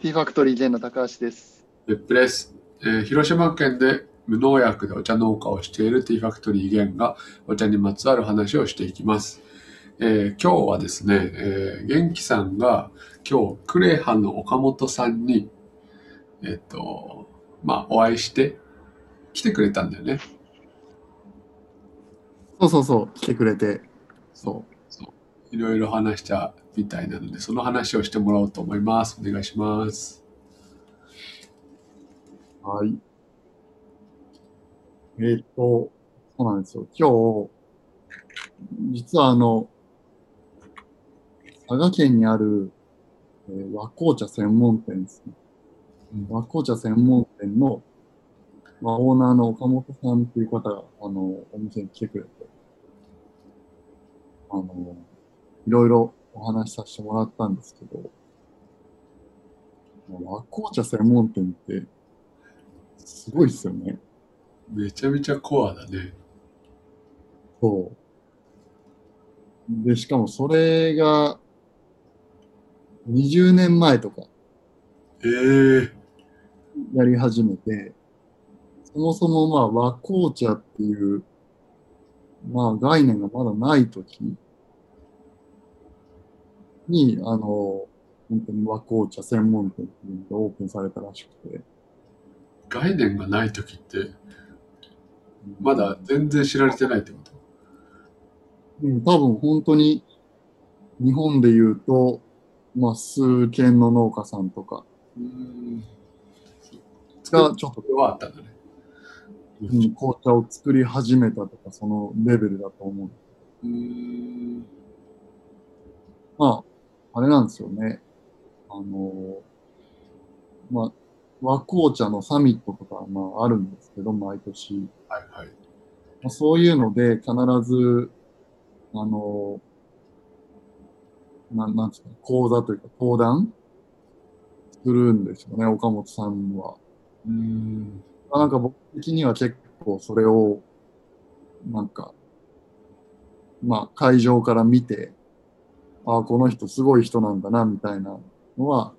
T ファクトリー J の高橋です。別府です、えー広島県で無農薬でお茶農家をしている T ファクトリーゲンがお茶にまつわる話をしていきます。えー今日はですね、えー元気さんが今日クレハの岡本さんに、えっ、と、まあ、お会いして来てくれたんだよね。そうそうそう、来てくれて。そいろいろ話したみたいなので、その話をしてもらおうと思います。お願いします。う。はい。えーっと、そうなんですよ。今日、実はあの、佐賀県にある、えー和紅茶専門店ですね。和紅茶専門店の、まあ、オーナーの岡本さんっていう方が、あの、お店に来てくれて、あの、いろいろお話しさせてもらったんですけど、和紅茶専門店って、すごいっすよね。めちゃめちゃコアだね。そう。で、しかもそれが、20年前とかえー、やり始めて、そもそもまあ和紅茶っていう、まあ概念がまだない時に、あの、本当に和紅茶専門店っていうのがオープンされたらしくて、概念がない時って、まだ全然知られてないってこと？うん多分本当に日本で言うと、まあ数軒の農家さんとかうーん。がちょっとはあったんだね。うん紅茶を作り始めたとか、そのレベルだと思う。うーん。まあ、あれなんですよね。あのまあ、和紅茶のサミットとか、まあ、あるんですけど、毎年。はいはい。まあ、そういうので、必ず、あのなん、なんですか、講座というか、登壇するんですよね、岡本さんは。うーん。まあなんか僕的には結構それを、なんか、まあ会場から見て、ああ、この人すごい人なんだな、みたいなのは、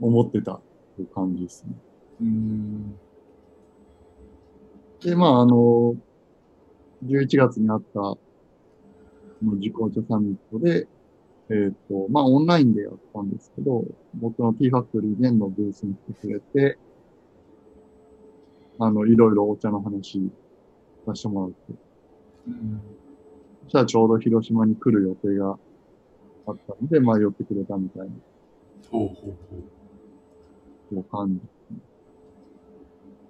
思ってたっていう感じですね。うーん。で、まああの、11月にあった、この受講者サミットで、えっ、と、まあオンラインでやったんですけど、僕の T ファクトリー現のブースに来てくれて、あの、いろいろお茶の話させてもらって、うんそしたらちょうど広島に来る予定があったんで、まあ寄ってくれたみたいなほうほうほこう感じですね。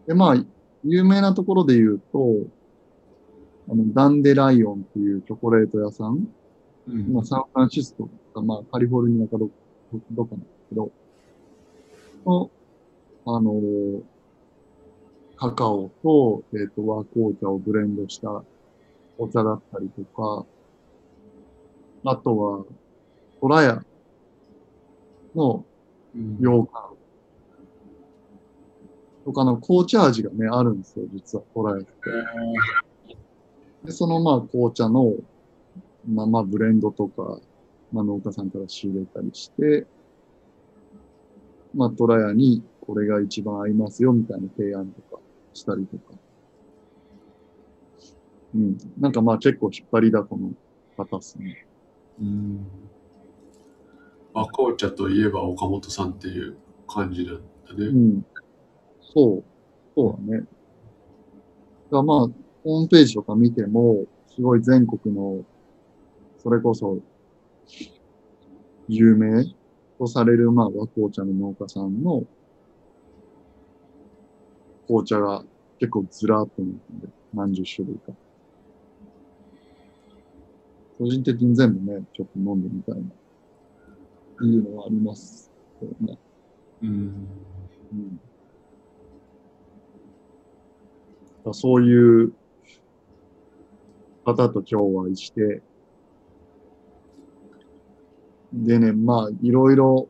で、まあ、有名なところで言うと、あの、ダンデライオンっていうチョコレート屋さん、う。うんまあ、サンフランシスコとか、まあ、カリフォルニアかど、どかなんですけど、の、あのーカカオと、えっ、と、和紅茶をブレンドしたお茶だったりとか、あとは、トラヤのうん羊羹とかの紅茶味がね、あるんですよ、実は、トラヤって。で、そのまあ紅茶の、まあまあブレンドとか、まあ農家さんから仕入れたりして、まあトラヤにこれが一番合いますよみたいな提案とかしたりとか。うん。なんかまあ結構引っ張りだこの方っすね。うん。和紅茶といえば岡本さんっていう感じなんだね。うん。そう。そうだね。だまあ、ホームページとか見ても、すごい全国の、それこそ、有名とされる、まあ、和紅茶の農家さんの、紅茶が結構ずらーっと並んで、何十種類か。個人的に全部ね、ちょっと飲んでみたいな、いうのはありますけどね。うん。うんだそういう方と今日お会いして、でね、まあ、いろいろ、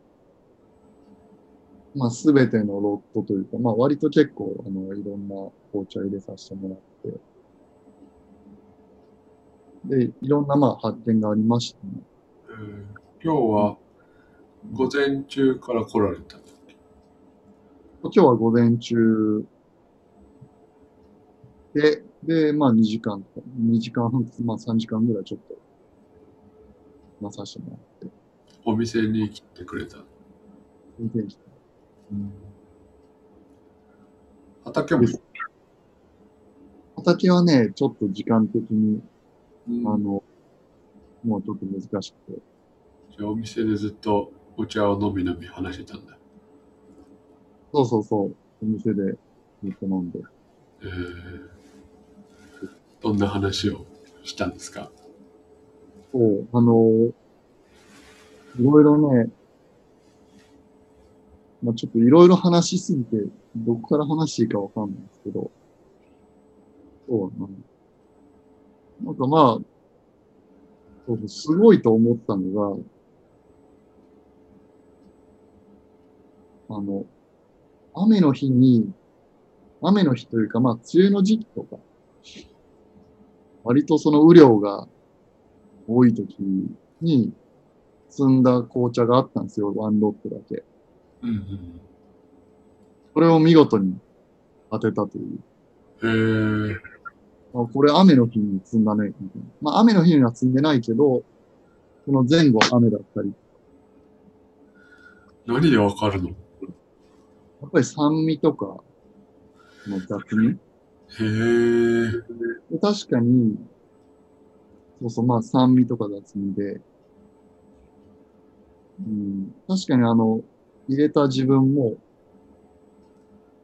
まあ、すべてのロットというか、まあ、割と結構、あの、いろんな紅茶入れさせてもらって、で、いろんな、まあ、発見がありましたね。えー今日は午前中から来られた。今日は午前中で、で、まあ2時間とか、2時間半、まあ3時間ぐらいちょっと、まあさせてもらって、お店に来てくれた？運転して。畑も、畑はね、ちょっと時間的に、うんあの、もうちょっと難しくて、じゃあお店でずっとお茶を飲み飲み話してたんだ。そうそうそう、お店でずっと飲んで。えー、どんな話をしたんですか？そう、あの、いろいろね、まあちょっといろいろ話しすぎて、どこから話していいかわかんないんですけど、そうだな。なんかまあ、そうすごいと思ったのが、あの、雨の日に、雨の日というか、まあ、梅雨の時期とか、割とその雨量が多い時に積んだ紅茶があったんですよ、ワンロットだけ。うんうん。それを見事に当てたという。えー、あこれ雨の日に積んだね、みたいな。まあ雨の日には積んでないけど、その前後雨だったり、何でわかるの？やっぱり酸味とかの雑味へえ。で確かに、そうそう、まあ酸味とか雑味で、うん、確かにあの、入れた自分も、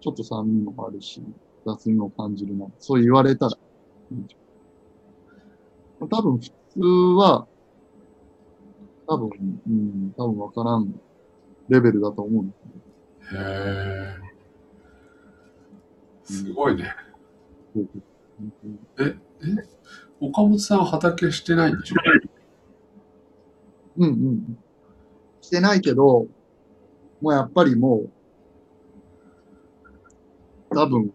ちょっと酸味もあるし、雑味も感じるな。そう言われたら、うん多分普通は、多分、うん、多分わからんレベルだと思うんですけど。へえ。すごいね。そうそう岡本さんは畑してないんでしょ？うんうん。してないけど、もうやっぱりもう、多分、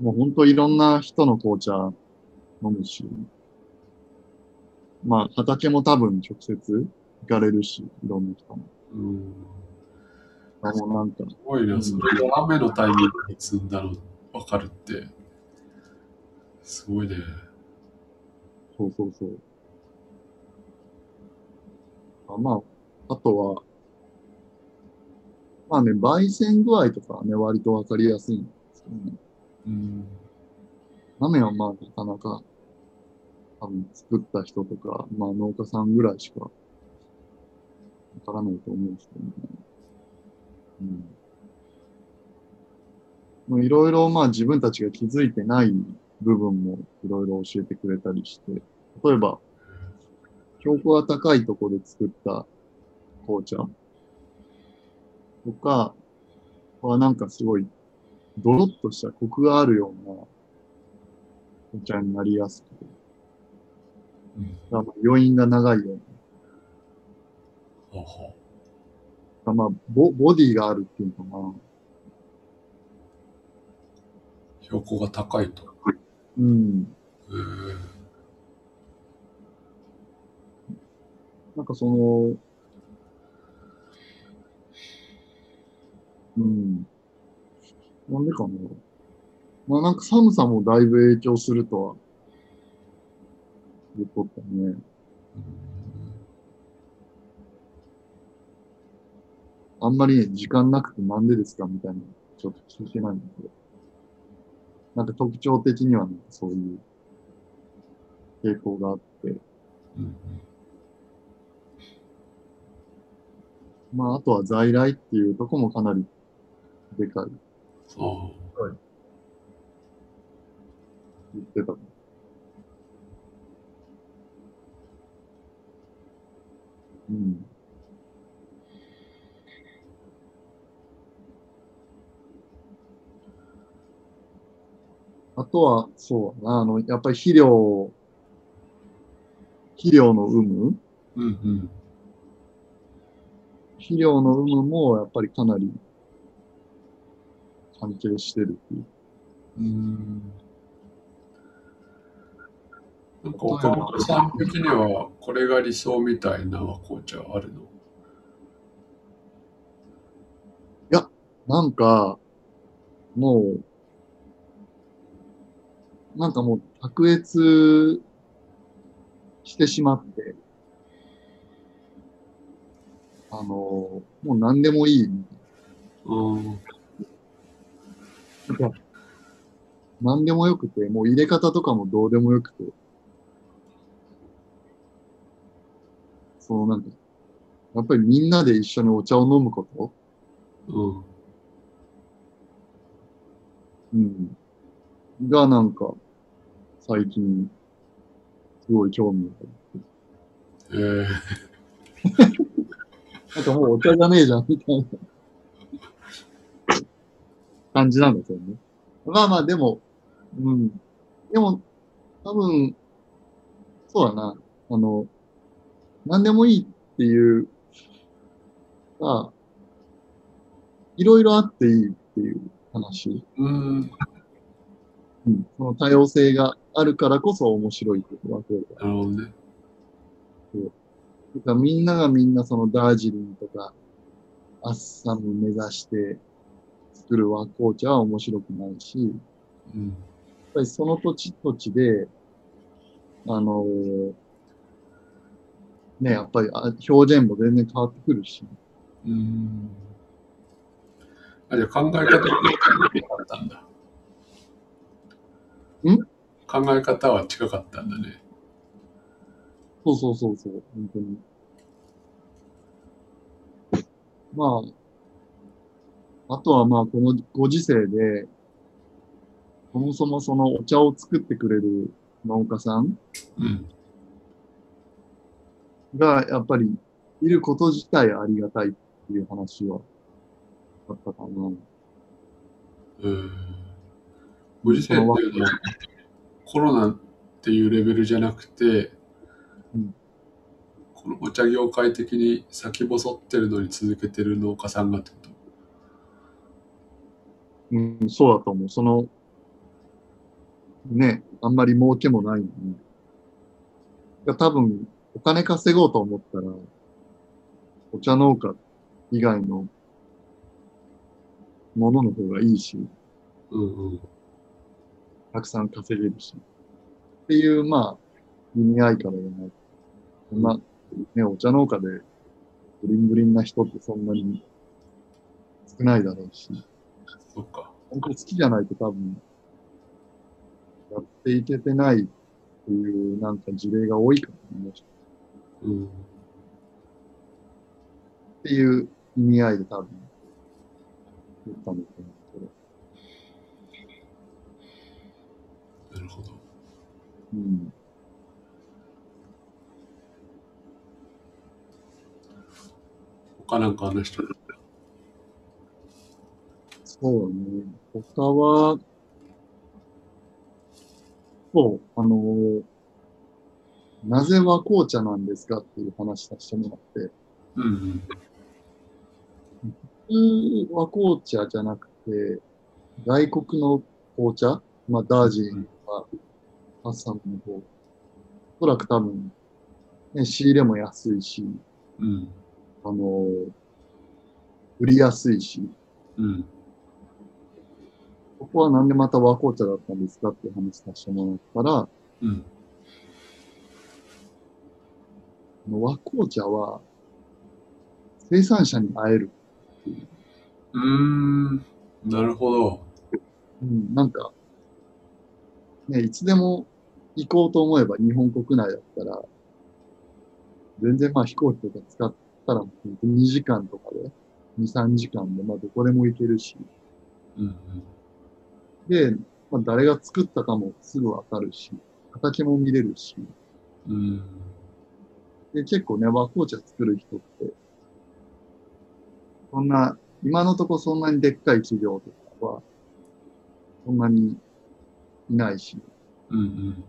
もう本当いろんな人の紅茶飲むし、まあ畑も多分直接行かれるし、いろんな人も。うん。あもうなんか、すごいね。それが雨のタイミングに積んだのわかるって。すごいね。そうそうそう。あまあ、あとは、まあね、焙煎具合とかはね、割とわかりやすいんですけどね。うん。豆はまあ、なかなか、多分作った人とか、まあ農家さんぐらいしか、わからないと思うんですけどね。うん。もういろいろまあ自分たちが気づいてない部分もいろいろ教えてくれたりして、例えば、標高が高いところで作った紅茶とかはなんかすごいドロッとしたコクがあるようなお茶になりやすくて、うん。まあ余韻が長いようほうまあボボディがあるっていうのかな。う。標高が高いと。うん。なんかその、うん。なんでかな。まあなんか寒さもだいぶ影響するとは言っとったね。あんまりね、時間なくてなんでですかみたいな、ちょっと聞いてないんだけど。なんか特徴的にはなんかそういう傾向があって。うん。まああとは在来っていうとこもかなりでかい。ああ。言ってた。うん。あとは、そうだな、あの、やっぱり肥料、肥料の有無？うんうん。肥料の有無もやっぱりかなり関係してるっていう。うん。なんか岡本さん的にはこれが理想みたいな和紅茶はあるの？なんか、もう、なんかもう卓越してしまって、あの、もう何でもいいうん。何でもよくて、もう入れ方とかもどうでもよくて、そのなんか、やっぱりみんなで一緒にお茶を飲むこと？うん。うん。がなんか、最近、すごい興味がある。えー、なんかもうお茶じゃねえじゃん、みたいな感じなんですよね。まあまあ、でも、うん。でも、多分、そうだな。あの、何でもいいっていう、が、いろいろあっていいっていう話。うん。うん。その多様性があるからこそ面白いことが増えた。なるほどね。だからみんながみんなそのダージリンとか、アッサム目指して作る和紅茶は面白くないし、やっうん。ぱりその土地土地で、あのーね、やっぱりあ表現も全然変わってくるし、うん。あ、じゃあ考え方が違かったんだ。ん？考え方は近かったんだね。そうそうそうそう、本当に。まあ、あとはまあこのご時世で、そもそもそのお茶を作ってくれる農家さんうん。がやっぱりいること自体ありがたいっていう話はあったかな。うん。ご時世っていうのはコロナっていうレベルじゃなくて、うんこのお茶業界的に先細ってるのに続けてる農家さんがってこと？うん、そうだと思う。その、ね、あんまり儲けもないのに。いや多分、お金稼ごうと思ったら、お茶農家以外のものの方がいいし、うんうん。たくさん稼げるし。っていう、まあ、意味合いからじゃない。そんな、ね、お茶農家で、ブリンブリンな人ってそんなに少ないだろうし。そっか。本当に好きじゃないと多分、やっていけてないっていうなんか事例が多いかもしれないしうん。っていう意味合いで多分、言ったんだと思うけど。なるほど。うん。他なんか話してるそうね。他は、そう、あのーなぜ和紅茶なんですかっていう話させてもらって、うん普通和紅茶じゃなくて、外国の紅茶、まあ、ダージリンとか、アッサムの方、おそらく多分、ね、仕入れも安いし、うん。うん。あのー売りやすいし、うん。ここはなんでまた和紅茶だったんですかっていう話させてもらったら、うん。和紅茶は生産者に会える。うーん。なるほど。うん、なんか、ね、いつでも行こうと思えば日本国内だったら、全然まあ飛行機とか使ったら2時間とかで、2、3時間でまあどこでも行けるし、うんで、まあ、誰が作ったかもすぐわかるし、形も見れるし、うん。うん。で、結構ね、和紅茶作る人って、そんな、今のとこそんなにでっかい企業とかは、そんなにいないし、うんうん。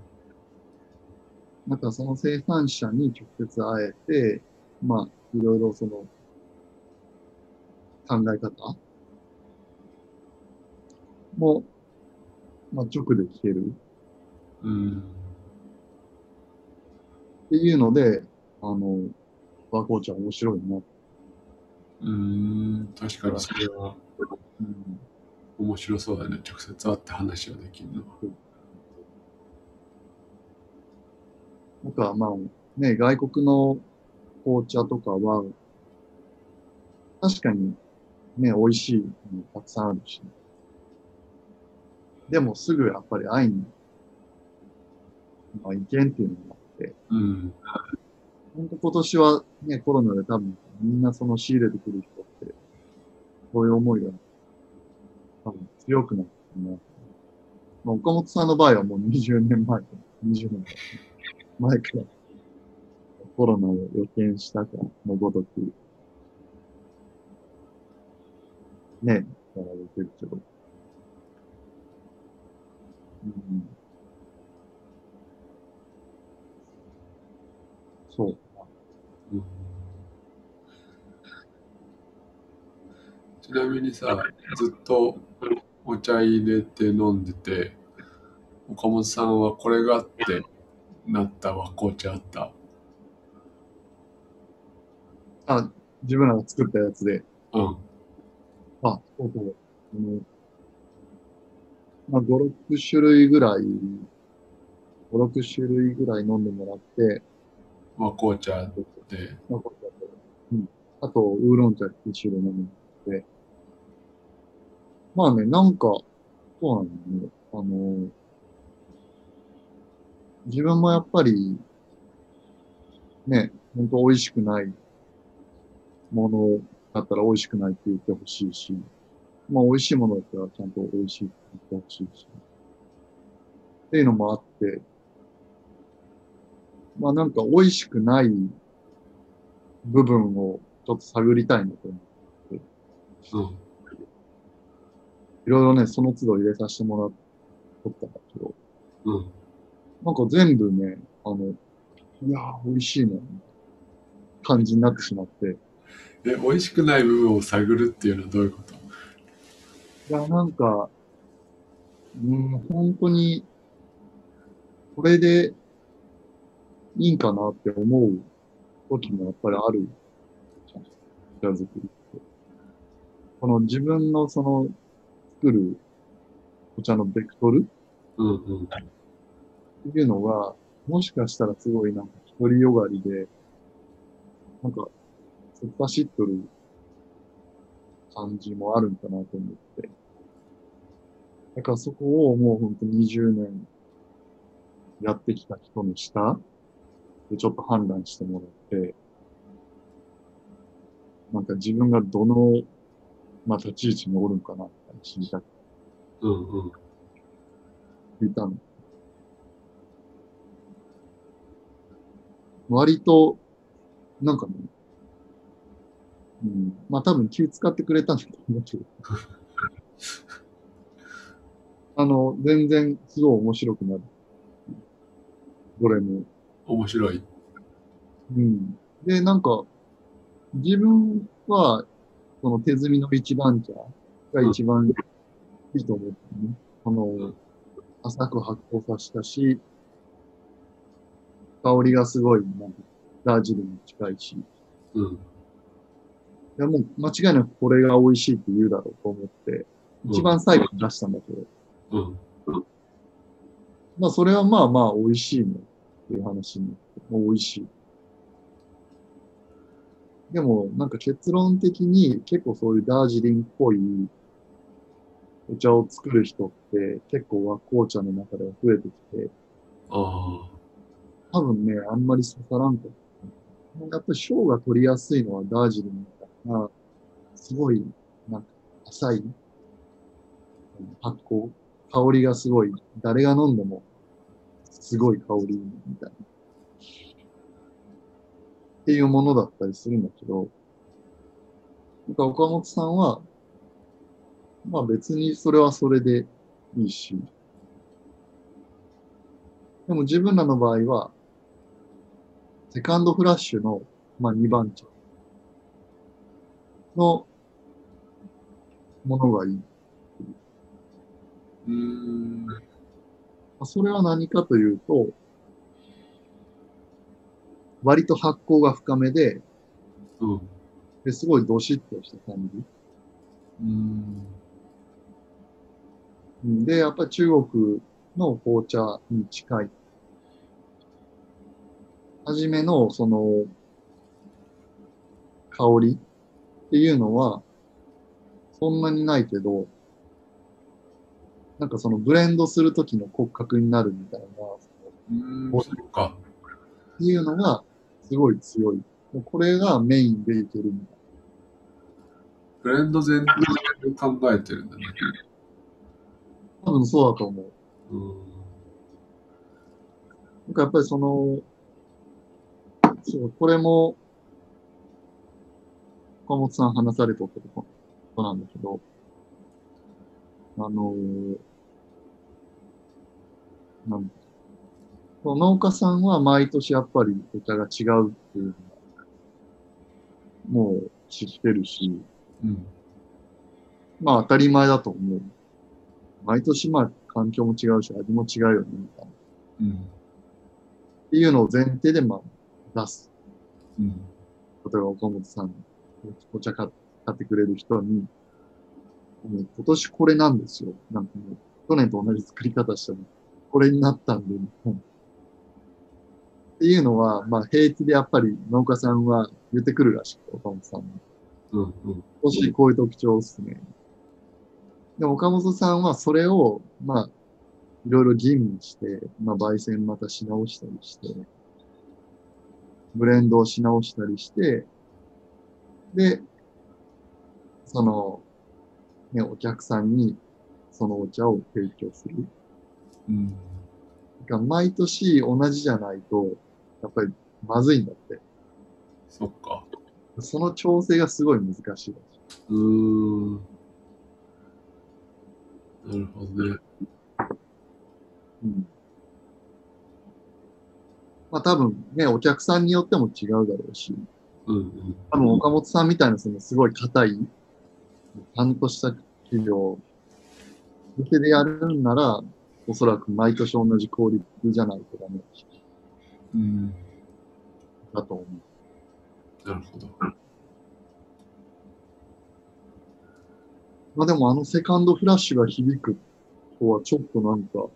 なんかその生産者に直接会えて、まあ、いろいろその、考え方も、まあ、直で聞ける。うん。っていうので、あの、和紅茶面白いな。うーん、確かにそれはうん、面白そうだね。直接会って話ができるのは。なんかまあ、ね、外国の紅茶とかは、確かにね、美味しいのたくさんあるし。でもすぐやっぱり会いに、まあ、行けんっていうのがあって、うん。本当今年はね、コロナで多分みんなその仕入れてくる人って、こういう思いが多分強くなってるな。まあ、岡本さんの場合はもう20年前、20年前からコロナを予見したかのごとく、ね、やられてるけど。うん、そう。うんちなみにさ、ずっとお茶入れて飲んでて、岡本さんはこれがあってなった和紅茶あった。あ、自分らが作ったやつで、うん。あ、そうそう。あの、まあ、5、6種類ぐらい、5、6種類ぐらい飲んでもらって、和紅茶で。まあこれだとうん。あと、ウーロン茶1種類飲んでもらって。まあね、なんか、そうなんだよね。あの、自分もやっぱり、ね、ほんと美味しくないものだったら美味しくないって言ってほしいし、まあ美味しいものだったらちゃんと美味しいってほしいし。っていうのもあって、まあなんか美味しくない部分をちょっと探りたいなと思って。うん。いろいろね、その都度入れさせてもらっとったんだけど、うん。なんか全部ね、あの、いやー、美味しいね、感じになってしまって。で、美味しくない部分を探るっていうのはどういうこと？いや、なんか、うん、本当に、これでいいんかなって思う時もやっぱりあるじゃん。茶作りって。この自分のその作るお茶のベクトルうんうん。っていうのが、もしかしたらすごいなんか独りよがりで、なんか、突っ走っとる感じもあるんかなと思って。だからそこをもうほんと20年やってきた人の下でちょっと判断してもらって、なんか自分がどの、まあ立ち位置におるんかな知りたくてうんうん。聞いたの。割と、なんかね、うん、まあ多分気使ってくれたんだと思うけど。あの、全然すごい面白くなる。どれも。面白い。うん。で、なんか、自分は、その手摘みの一番茶が一番いいと思ってね。この、浅く発酵させたし、香りがすごい、なんか、ダージリンに近いし。いうん。や、もう間違いなくこれが美味しいって言うだろうと思って、一番最後に出したんだけど、うん。まあそれはまあまあ美味しいねっていう話になって、美味しい。でもなんか結論的に結構そういうダージリンっぽいお茶を作る人って結構和紅茶の中では増えてきて、あ多分ね、あんまり刺さらんかった。やっぱり賞が取りやすいのはダージリンみたいな、すごい、なんか浅い発酵、香りがすごい、誰が飲んでもすごい香りみたいな。っていうものだったりするんだけど、なんか岡本さんは、まあ別にそれはそれでいいし、でも自分らの場合は、セカンドフラッシュの、まあ2番茶のものがいい。それは何かというと、割と発酵が深めで、うん。ですごいどしっとした感じ。うん。うんで、やっぱり中国の紅茶に近い。はじめの、その、香りっていうのは、そんなにないけど、なんかそのブレンドするときの骨格になるみたいな、うん。おそっか。っていうのがすごい強い。もうこれがメインでいけるみたいブレンド全体で考えてるんだね。な。多分そうだと思う。うん。なんかやっぱりその、そう、これも、岡本さん話されたことなんだけど、あのーなん農家さんは毎年やっぱりお茶が違うっていうのは、もう知ってるし、うん。まあ当たり前だと思う。毎年まあ環境も違うし味も違うよね、みたいな。っうん。ていうのを前提でまあ出す。うん。例えば岡本さん、お茶買ってくれる人に、もう今年これなんですよ。なんかもう、去年と同じ作り方しても、これになったんで、うんっていうのは、まあ平気でやっぱり農家さんは言ってくるらしくて、岡本さんに。うん。うん。今年こういう特徴ですね。でも岡本さんはそれを、まあ、いろいろ吟味して、まあ、焙煎またし直したりして、ブレンドをし直したりして、で、その、ね、お客さんにそのお茶を提供する。うん。毎年同じじゃないと、やっぱりまずいんだって。そっか。その調整がすごい難しいらしい。うーん。なるほどね。うんまあ多分ね、お客さんによっても違うだろうし、うんうん。多分岡本さんみたいなそのすごい硬い、ちゃんとした企業、受けでやるんなら、おそらく毎年同じクオリティじゃないとダメうん。だと思う。なるほど。まあでもあのセカンドフラッシュが響くとはちょっとなんか、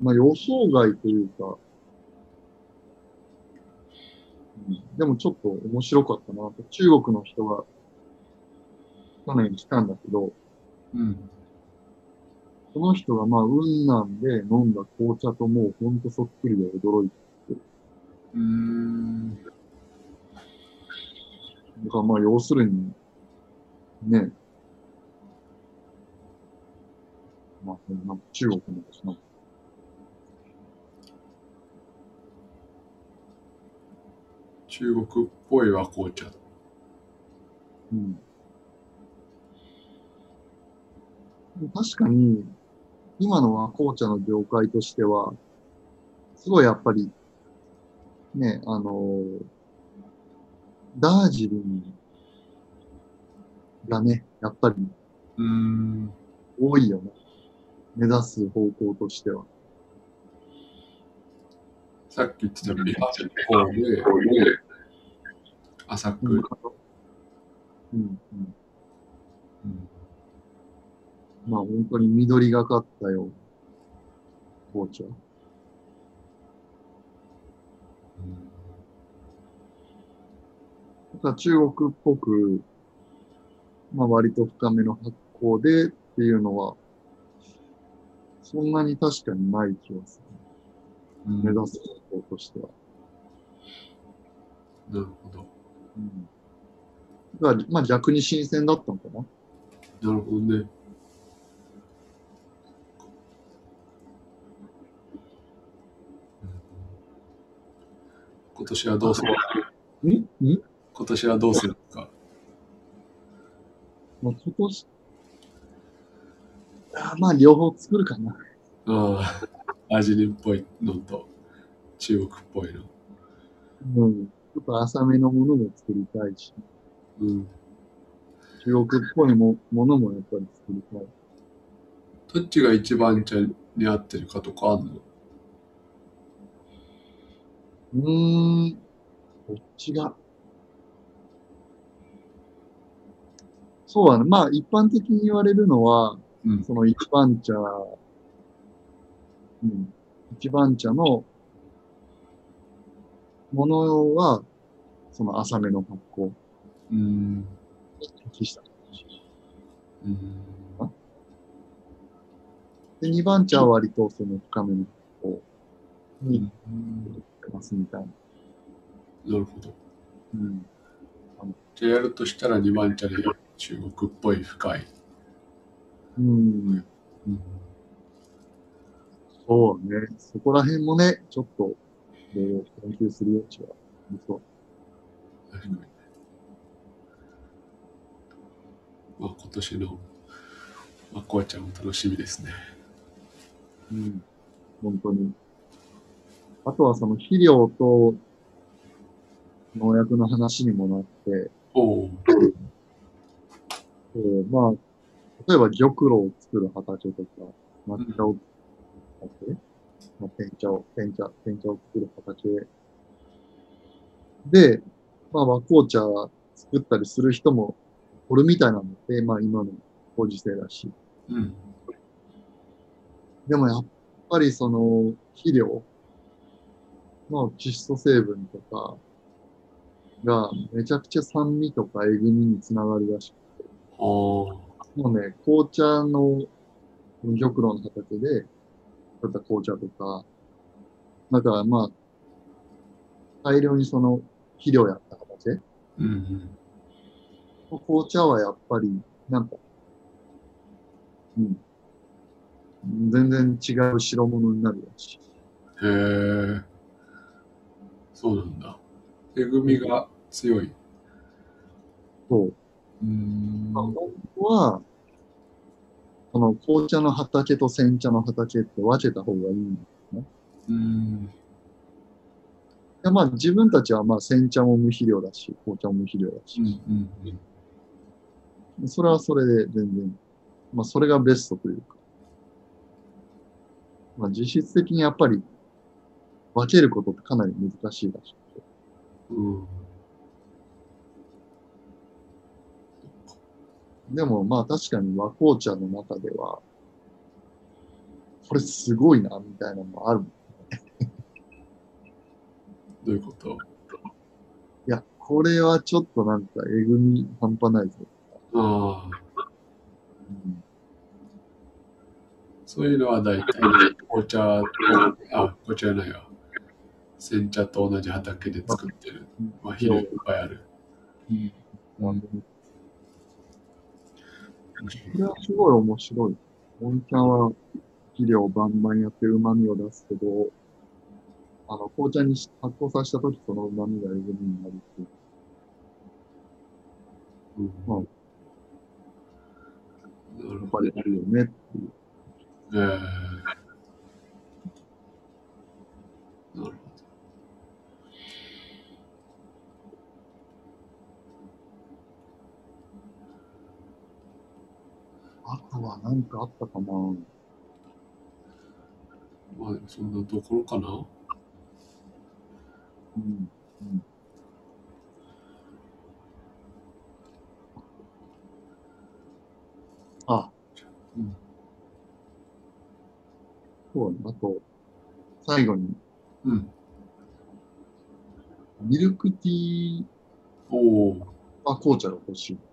まあ予想外というか、うん、でもちょっと面白かったなと。中国の人が去年来たんだけど、うん。その人がまあ雲南で飲んだ紅茶ともうほんとそっくりで驚いて、うーん。だからまあ要するに、ね、まあなんか中国の私の中国っぽい和紅茶。うん。確かに、今の和紅茶の業界としては、すごいやっぱり、ね、あのーダージリンがね、やっぱりうーん。多いよね。目指す方向としては。さっき言ってた美発酵で、浅く。うん。うん。うんまあ本当に緑がかったような紅茶。だから中国っぽく、まあ割と深めの発酵でっていうのは、そんなに確かにない気がすうんる。目指す方向としては。なるほど。うん。だから、まあ逆に新鮮だったのかな。なるほどね。今年はどうする？んん今年はどうするか。まあ今年、あまあ両方作るかな。ああ、味にっぽいのと中国っぽいの。うん。ちょっと浅めのものも作りたいし、うん。中国っぽいもものもやっぱり作りたい。どっちが一番茶に合ってるかとかあるの？うーん、どっちが。そうだね。まあ、一般的に言われるのは、うん。その一番茶、うん、一番茶のものは、その浅めの格好うん。に適した。うん。で、二番茶は割とその深めの格好にうん出ますみたいな。なるほど。うん。じゃあやるとしたら2番茶で中国っぽい深い。うん。うん。そうね。そこら辺もね、ちょっと、いろいろ研究する余地はありそう。確かに。まあ今年のまあ、こうちゃんも楽しみですね。うん。本当に。あとはその肥料と農薬の話にもなって、おお。えーまあ、例えば玉露を作る畑とか、抹茶を作る畑、まあ、天茶を、天茶、天茶を作る畑で、まあ、和紅茶作ったりする人もおるみたいなので、まあ今のご時世だし。うん。でもやっぱりその肥料の窒素成分とかがめちゃくちゃ酸味とかえぐみにつながるらしくああ。もうね、紅茶の玉露の畑で作った紅茶とか、だからまあ、大量にその肥料やった畑うんうん。の紅茶はやっぱり、なんか、うん。全然違う白物になるらしい。へえ。そうなんだ。えぐみが強い。そう。うーん。まあ、本当は、この紅茶の畑と煎茶の畑って分けた方がいいんだ。うーん。でまあ自分たちはまあ煎茶も無肥料だし、紅茶も無肥料だしうん、うんうん。それはそれで全然、まあそれがベストというか、まあ実質的にやっぱり分けることってかなり難しいらしくて。うん。でもまあ確かに和紅茶の中では、これすごいな、みたいなのもある。どういうこと？いや、これはちょっとなんかえぐみ半端ないぞ。ああ。うんそういうのは大体紅茶と、あ、紅茶じゃないわ。煎茶と同じ畑で作ってる。まあ、肥料いっぱいある。うん。まあこれはすごい面白い。温茶は肥料をバンバンやって旨味を出すけど、あの、紅茶にし発酵させたときその旨味がえぐみになるっていう。うん。まあやっぱりあるよねっていう。えーなるほど。あとは何かあったかな？まあそんなところかな？うん。うん。あ、うん。そう。あと、最後に、うん。ミルクティーおお。は紅茶が欲しい。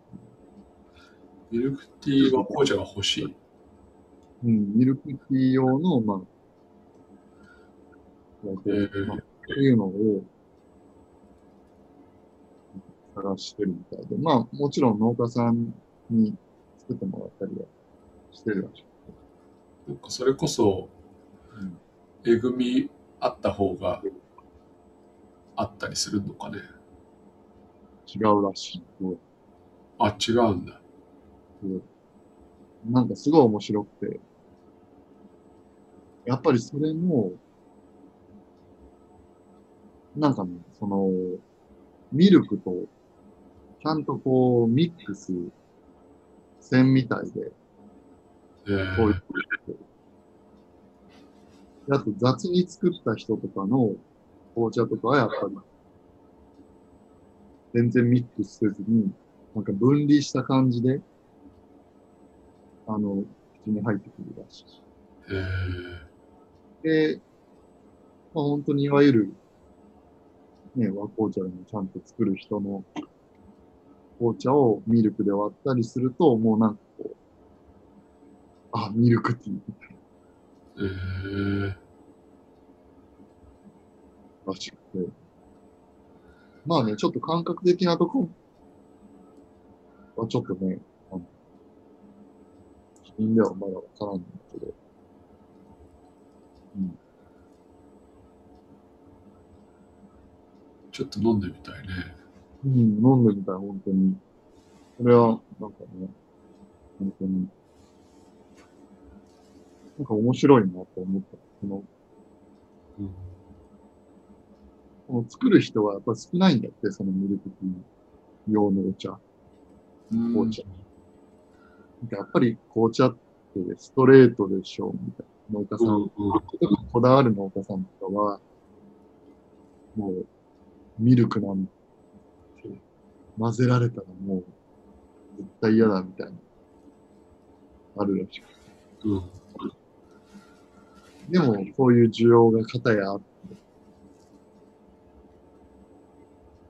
ミルクティーは紅茶が欲しい。うん、ミルクティー用の、まあ、えーまあ、そういうのを探してるみたいで、まあ、もちろん農家さんに作ってもらったりはしてるらしい。なんかそれこそ、うんえぐみあった方があったりするのかね。違うらしい。あ、違うんだ。なんかすごい面白くて、やっぱりそれも、なんかね、その、ミルクと、ちゃんとこう、ミックス、線みたいで、えこういうあと雑に作った人とかの、紅茶とかはやっぱり、全然ミックスせずに、なんか分離した感じで、あの、口に入ってくるらしい。で、まあ本当にいわゆる、ね、和紅茶でもちゃんと作る人の紅茶をミルクで割ったりすると、もうなんかこう、あ、ミルクティーみたいへえ。ならしくて。まあね、ちょっと感覚的なとこはちょっとね、あの、自分ではまだわからんんだけど、うん。ちょっと飲んでみたいね。うん、飲んでみたい、本当に。これは、なんかね、本当に。なんか面白いなと思った。この、うん。この作る人はやっぱ少ないんだって、そのミルクティー用のお茶、うん紅茶。なんかやっぱり紅茶ってストレートでしょ、みたいな。農家さん、うんうん特にこだわる農家さんとかは、もう、ミルクなんて、混ぜられたらもう、絶対嫌だみたいな、あるらしく。うん。でも、そういう需要が片やあって、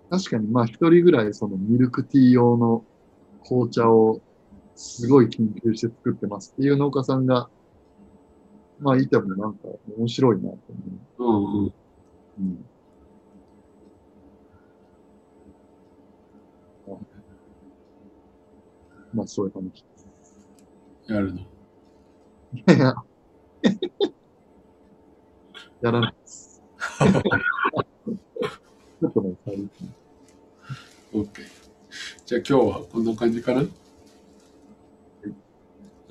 確かに、まあ、一人ぐらいそのミルクティー用の紅茶をすごい研究して作ってますっていう農家さんが、まあ、いてもなんか面白いなと思うんうん。う。うん。あまあ、そういう話。やるの。いやいややらないです。ちょっとね、最近。OK。じゃあ今日はこんな感じかな？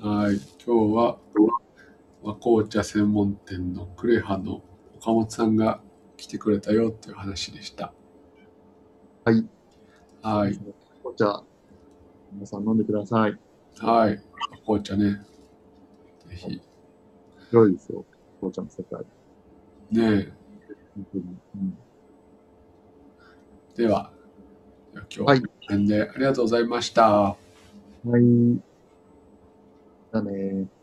はい。今日は和紅茶専門店のクレハの岡本さんが来てくれたよっていう話でした。はい。はい。紅茶、皆さん飲んでください。はい。和紅茶ね。ぜひ。広いですよ。紅茶の世界。ね本当に。うん、え。では、今日ははいこの辺でありがとうございました。はい。だねー。